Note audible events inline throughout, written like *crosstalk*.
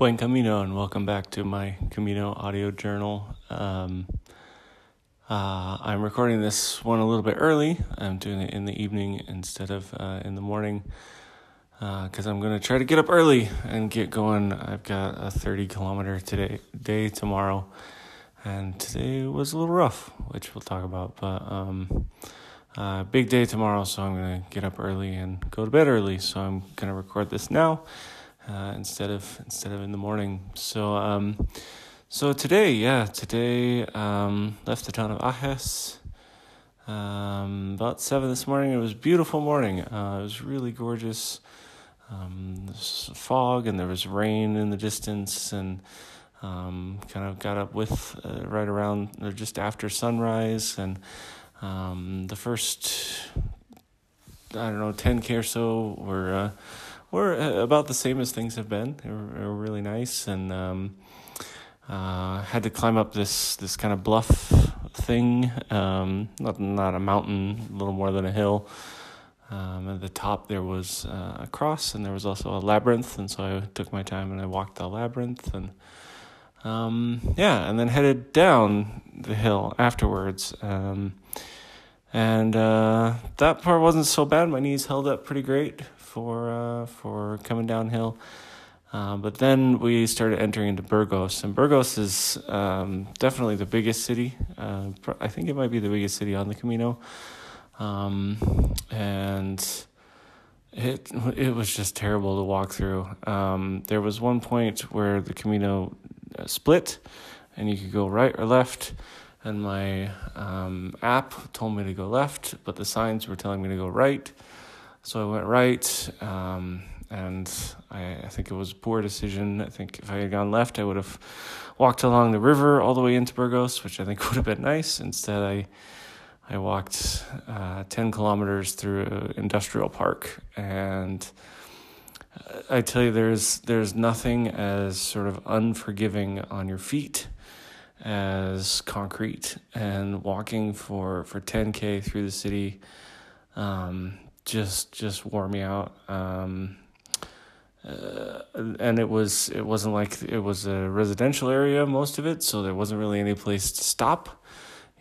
Buen Camino, and welcome back to my Camino audio journal. Um, uh, I'm recording this one a little bit early. I'm doing it in the evening instead of uh, in the morning because uh, I'm going to try to get up early and get going. I've got a 30 kilometer today day tomorrow, and today was a little rough, which we'll talk about. But um, uh, big day tomorrow, so I'm going to get up early and go to bed early. So I'm going to record this now uh, instead of instead of in the morning. So um, so today, yeah, today um, left the town of Agés. Um, about seven this morning. It was beautiful morning. Uh, it was really gorgeous. Um, fog and there was rain in the distance, and um, kind of got up with uh, right around or just after sunrise, and um, the first I don't know ten k or so were. Uh, were uh, about the same as things have been. They were, they were really nice, and um, uh, had to climb up this this kind of bluff thing. Um, not not a mountain, a little more than a hill. Um, at the top there was uh, a cross, and there was also a labyrinth, and so I took my time and I walked the labyrinth, and um, yeah, and then headed down the hill afterwards. Um, and uh, that part wasn't so bad. My knees held up pretty great for uh, for coming downhill. Uh, but then we started entering into Burgos, and Burgos is um, definitely the biggest city. Uh, I think it might be the biggest city on the Camino, um, and it it was just terrible to walk through. Um, there was one point where the Camino uh, split, and you could go right or left. And my um, app told me to go left, but the signs were telling me to go right. So I went right, um, and I, I, think it was a poor decision. I think if I had gone left, I would have walked along the river all the way into Burgos, which I think *laughs* would have been nice. Instead, I I walked uh, ten kilometers through an industrial park, and I tell you, there's there's nothing as sort of unforgiving on your feet as concrete and walking for for 10k through the city um, just just wore me out. Um, uh, and it was it wasn't like it was a residential area most of it, so there wasn't really any place to stop.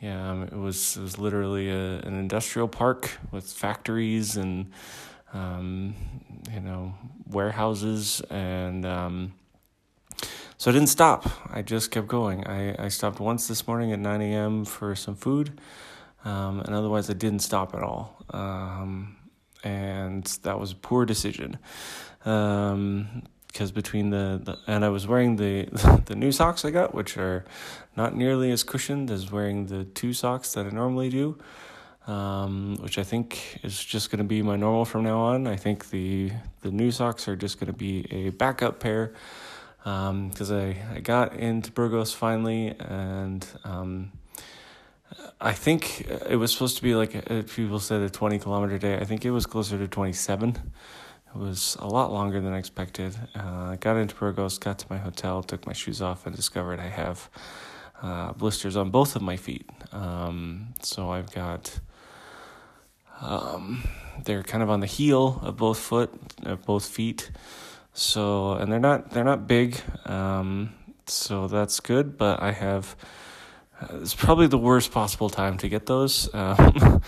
Yeah, um, it was it was literally a, an industrial park with factories and um, you know warehouses and um, so I didn't stop. I just kept going. I, I stopped once this morning at 9 a.m. for some food, um, and otherwise I didn't stop at all. Um, and that was a poor decision. Um, because between the, the and I was wearing the *laughs* the new socks I got, which are not nearly as cushioned as wearing the two socks that I normally do, um, which I think is just going to be my normal from now on. I think the the new socks are just going to be a backup pair because um, I I got into Burgos finally and um, I think it was supposed to be like uh, people said a 20 kilometer day. I think it was closer to 27. It was a lot longer than I expected. Uh, got into Burgos, got to my hotel, took my shoes off, and discovered I have uh, blisters on both of my feet. Um, so I've got, um, they're kind of on the heel of both foot, of both feet. So and they're not they're not big, um, so that's good. But I have it's probably the worst possible time to get those. *laughs* Um,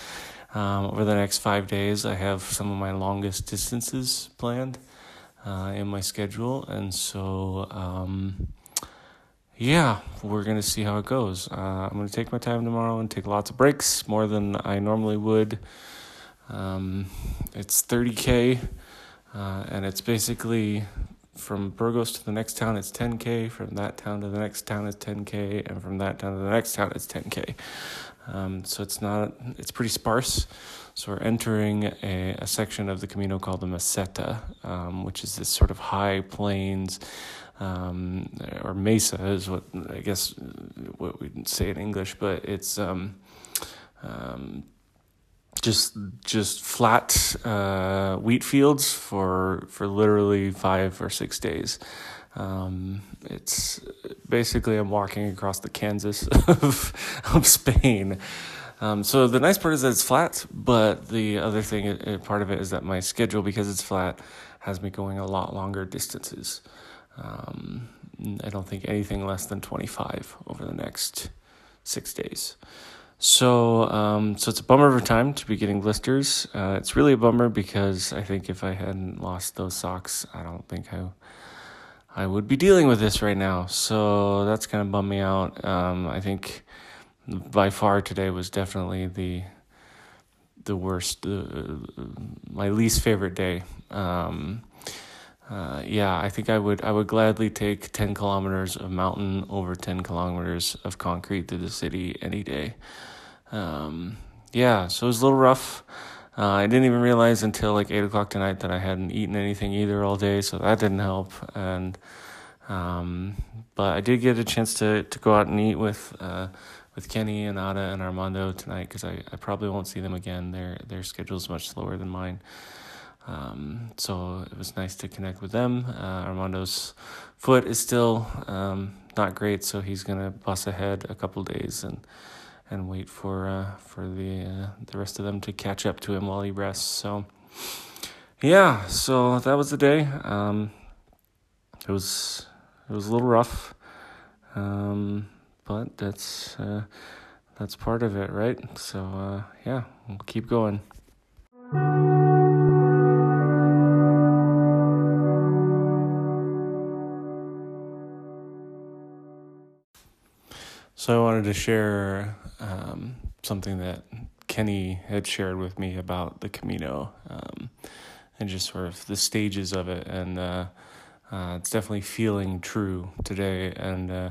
um, over the next five days, I have some of my longest distances planned uh, in my schedule, and so um, yeah, we're gonna see how it goes. Uh, I'm gonna take my time tomorrow and take lots of breaks, more than I normally would. Um, it's 30k, uh, and it's basically from Burgos to the next town it's 10k from that town to the next town it's 10k and from that town to the next town it's 10k um, so it's not it's pretty sparse. So we're entering a, a section of the camino called the meseta um, which is this sort of high plains um, or mesa is what i guess what we'd say in english but it's um, um, just just flat uh, wheat fields for for literally five or six days. Um, it's basically I'm walking across the Kansas *laughs* of of Spain. Um, so the nice part is that it's flat, but the other thing, it, it, part of it is that my schedule, because it's flat, has me going a lot longer distances. Um, I don't think anything less than 25 over the next six days. So, um, so it's a bummer of a time to be getting blisters. Uh, it's really a bummer because I think if I hadn't lost those socks, I don't think I, I would be dealing with this right now. So that's kind of bummed me out. Um, I think by far today was definitely the, the worst, uh, my least favorite day. Um, uh, yeah, I think I would I would gladly take ten kilometers of mountain over ten kilometers of concrete through the city any day. Um, yeah, so it was a little rough. Uh, I didn't even realize until like eight o'clock tonight that I hadn't eaten anything either all day, so that didn't help. And um, but I did get a chance to to go out and eat with uh, with Kenny and Ada and Armando tonight because I, I probably won't see them again. Their their schedule's much slower than mine. Um, so it was nice to connect with them. Uh, Armando's foot is still um, not great, so he's gonna bus ahead a couple days and and wait for uh, for the uh, the rest of them to catch up to him while he rests. So yeah, so that was the day. Um, it was it was a little rough, um, but that's uh, that's part of it, right? So uh, yeah, we'll keep going. So I wanted to share um, something that Kenny had shared with me about the Camino um, and just sort of the stages of it. And uh, uh, it's definitely feeling true today. And uh,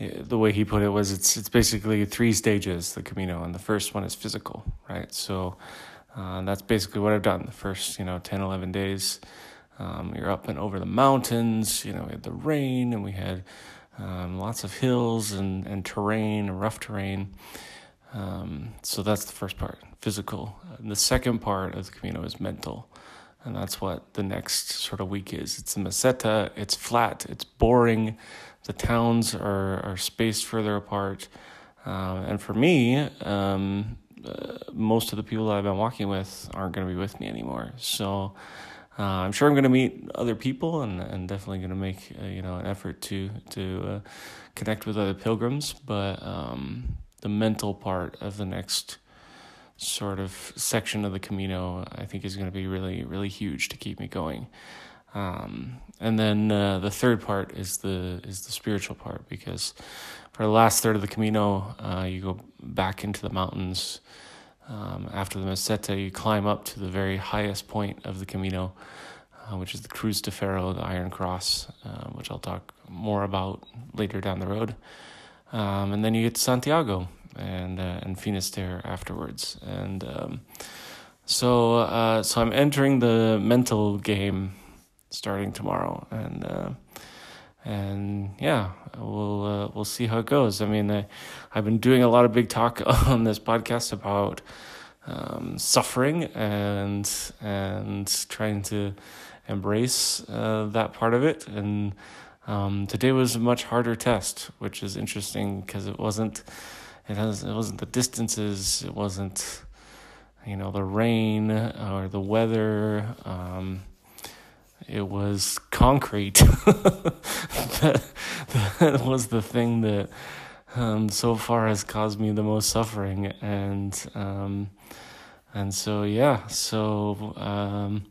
the way he put it was it's, it's basically three stages, the Camino. And the first one is physical, right? So uh, that's basically what I've done the first, you know, 10, 11 days. Um, you're up and over the mountains, you know, we had the rain and we had um, lots of hills and, and terrain, rough terrain. Um, so that's the first part, physical. And the second part of the Camino is mental. And that's what the next sort of week is. It's a meseta, it's flat, it's boring. The towns are, are spaced further apart. Uh, and for me, um, uh, most of the people that I've been walking with aren't going to be with me anymore. So uh, I'm sure I'm going to meet other people and, and definitely going to make uh, you know an effort to to uh, connect with other pilgrims. But um, the mental part of the next sort of section of the Camino, I think, is going to be really really huge to keep me going. Um, and then uh, the third part is the is the spiritual part because for the last third of the Camino, uh, you go back into the mountains um, after the Meseta, you climb up to the very highest point of the Camino, uh, which is the Cruz de Ferro, the Iron Cross, uh, which I'll talk more about later down the road. Um, and then you get to Santiago and uh, and Finisterre afterwards. And um, so uh, so I'm entering the mental game starting tomorrow, and uh, and yeah, we'll uh, we'll see how it goes. I mean, I, I've been doing a lot of big talk *laughs* on this podcast about um, suffering and and trying to embrace uh, that part of it. And um, today was a much harder test, which is interesting because it wasn't it has it wasn't the distances, it wasn't you know the rain or the weather. Um, it was concrete. *laughs* that, that was the thing that um, so far has caused me the most suffering, and um, and so yeah, so um,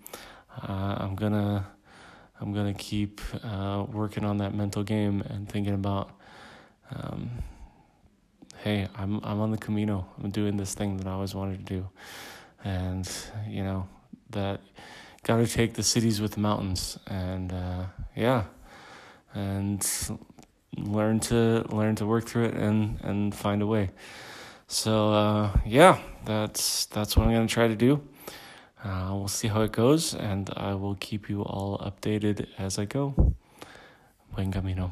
uh, I'm gonna I'm gonna keep uh, working on that mental game and thinking about. Um, hey, I'm I'm on the Camino. I'm doing this thing that I always wanted to do, and you know that got to take the cities with the mountains and uh, yeah. And learn to learn to work through it and and find a way. So uh, yeah that's that's what i'm to try to do. Uh, we'll see how it goes and i will keep you all updated as i go. Buen camino